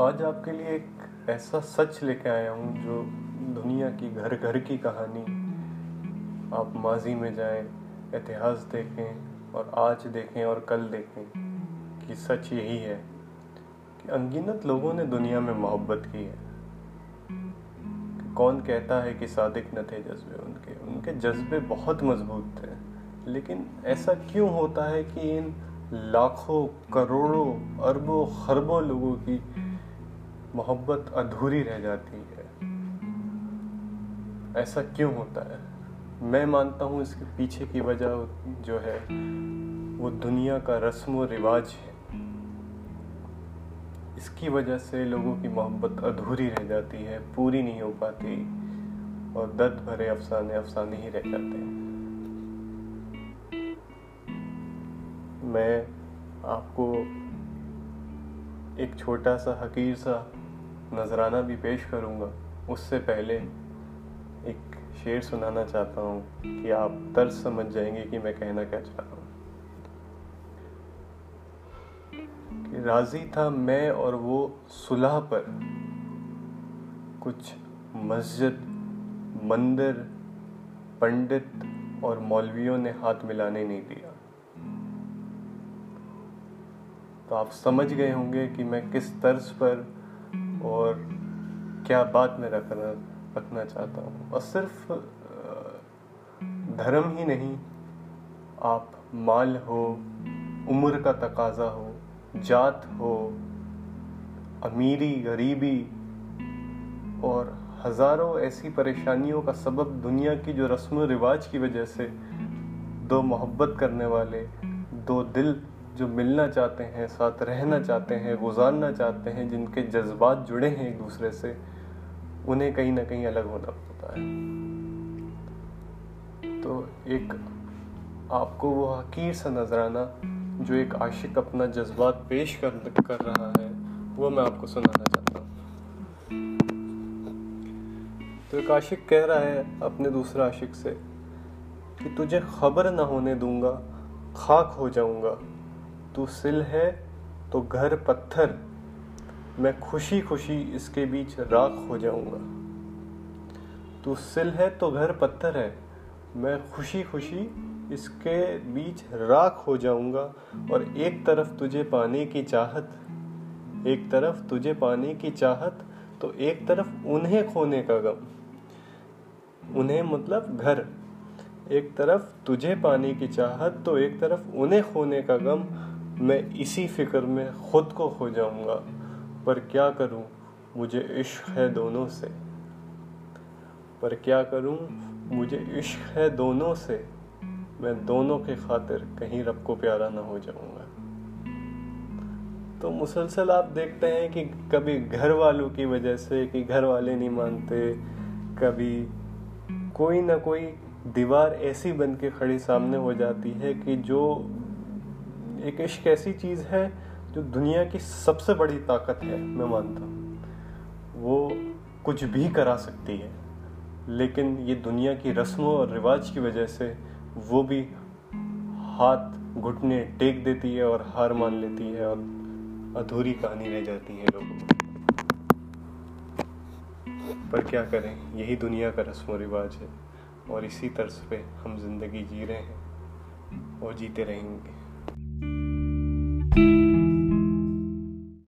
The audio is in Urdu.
آج آپ کے لیے ایک ایسا سچ لے کے آیا ہوں جو دنیا کی گھر گھر کی کہانی آپ ماضی میں جائیں اتہاس دیکھیں اور آج دیکھیں اور کل دیکھیں کہ سچ یہی ہے کہ انگنت لوگوں نے دنیا میں محبت کی ہے۔ کون کہتا ہے کہ صادق نہ تھے جذبے ان کے ان کے جذبے بہت مضبوط تھے۔ لیکن ایسا کیوں ہوتا ہے کہ ان لاکھوں، کروڑوں، اربوں، خربوں لوگوں کی محبت ادھوری رہ جاتی ہے۔ ایسا کیوں ہوتا ہے؟ میں مانتا ہوں اس کے پیچھے کی وجہ جو ہے، وہ دنیا کا رسم و رواج ہے۔ اس کی وجہ سے لوگوں کی محبت ادھوری رہ جاتی ہے، پوری نہیں ہو پاتی اور درد بھرے افسانے افسانے ہی رہ جاتے ہیں۔ میں آپ کو ایک چھوٹا سا حقیر سا نذرانہ بھی پیش کروں گا۔ اس سے پہلے ایک شعر سنانا چاہتا ہوں کہ آپ طرز سمجھ جائیں گے کہ میں کہنا کیا چاہ رہا ہوں۔ کہ راضی تھا میں اور وہ صلح پر۔ کچھ مسجد، مندر، پنڈت اور مولویوں نے ہاتھ ملانے نہیں دیا۔ تو آپ سمجھ گئے ہوں گے کہ میں کس طرز پر اور کیا بات میں رکھنا رکھنا چاہتا ہوں؟ اور صرف دھرم ہی نہیں، آپ مال ہو، عمر کا تقاضا ہو، جات ہو، امیری، غریبی، اور ہزاروں ایسی پریشانیوں کا سبب دنیا کی جو رسم و رواج کی وجہ سے دو محبت کرنے والے، دو دل جو ملنا چاہتے ہیں، ساتھ رہنا چاہتے ہیں، گزارنا چاہتے ہیں، جن کے جذبات جڑے ہیں ایک دوسرے سے، انہیں کہیں نہ کہیں الگ ہونا پڑتا ہے۔ تو ایک آپ کو وہ حقیر سا نذرانہ جو ایک عاشق اپنا جذبات پیش کر کر رہا ہے، وہ میں آپ کو سنانا چاہتا ہوں۔ تو ایک عاشق کہہ رہا ہے اپنے دوسرے عاشق سے کہ تجھے خبر نہ ہونے دوں گا، خاک ہو جاؤں گا۔ تو سل ہے، تو گھر پتھر۔ میں خوشی خوشی اس کے بیچ راکھ ہو جاؤں گا۔ تو سل ہے، تو گھر پتھر ہے۔ میں خوشی خوشی اس کے بیچ راکھ ہو جاؤں گا۔ اور ایک طرف تجھے پانے کی چاہت، ایک طرف تجھے پانے کی چاہت، تو ایک طرف انہیں کھونے کا غم۔ انہیں مطلب گھر۔ ایک طرف تجھے پانے کی چاہت، تو ایک طرف انہیں کھونے کا غم۔ میں اسی فکر میں خود کو کھو جاؤں گا، پر کیا کروں؟ مجھے عشق ہے دونوں سے۔ پر کیا کروں؟ مجھے عشق ہے دونوں سے۔ میں دونوں کے خاطر کہیں رب کو پیارا نہ ہو جاؤں گا۔ تو مسلسل آپ دیکھتے ہیں کہ کبھی گھر والوں کی وجہ سے کہ گھر والے نہیں مانتے، کبھی کوئی نہ کوئی دیوار ایسی بن کے کھڑی سامنے ہو جاتی ہے کہ جو ایک عشق ایسی چیز ہے جو دنیا کی سب سے بڑی طاقت ہے، میں مانتا ہوں۔ وہ کچھ بھی کرا سکتی ہے، لیکن یہ دنیا کی رسموں اور رواج کی وجہ سے وہ بھی ہاتھ گھٹنے ٹیک دیتی ہے اور ہار مان لیتی ہے اور ادھوری کہانی رہ جاتی ہے لوگوں پر کیا کریں؟ یہی دنیا کا رسم و رواج ہے اور اسی طرز پہ ہم زندگی جی رہے ہیں اور جیتے رہیں گے۔ Thank you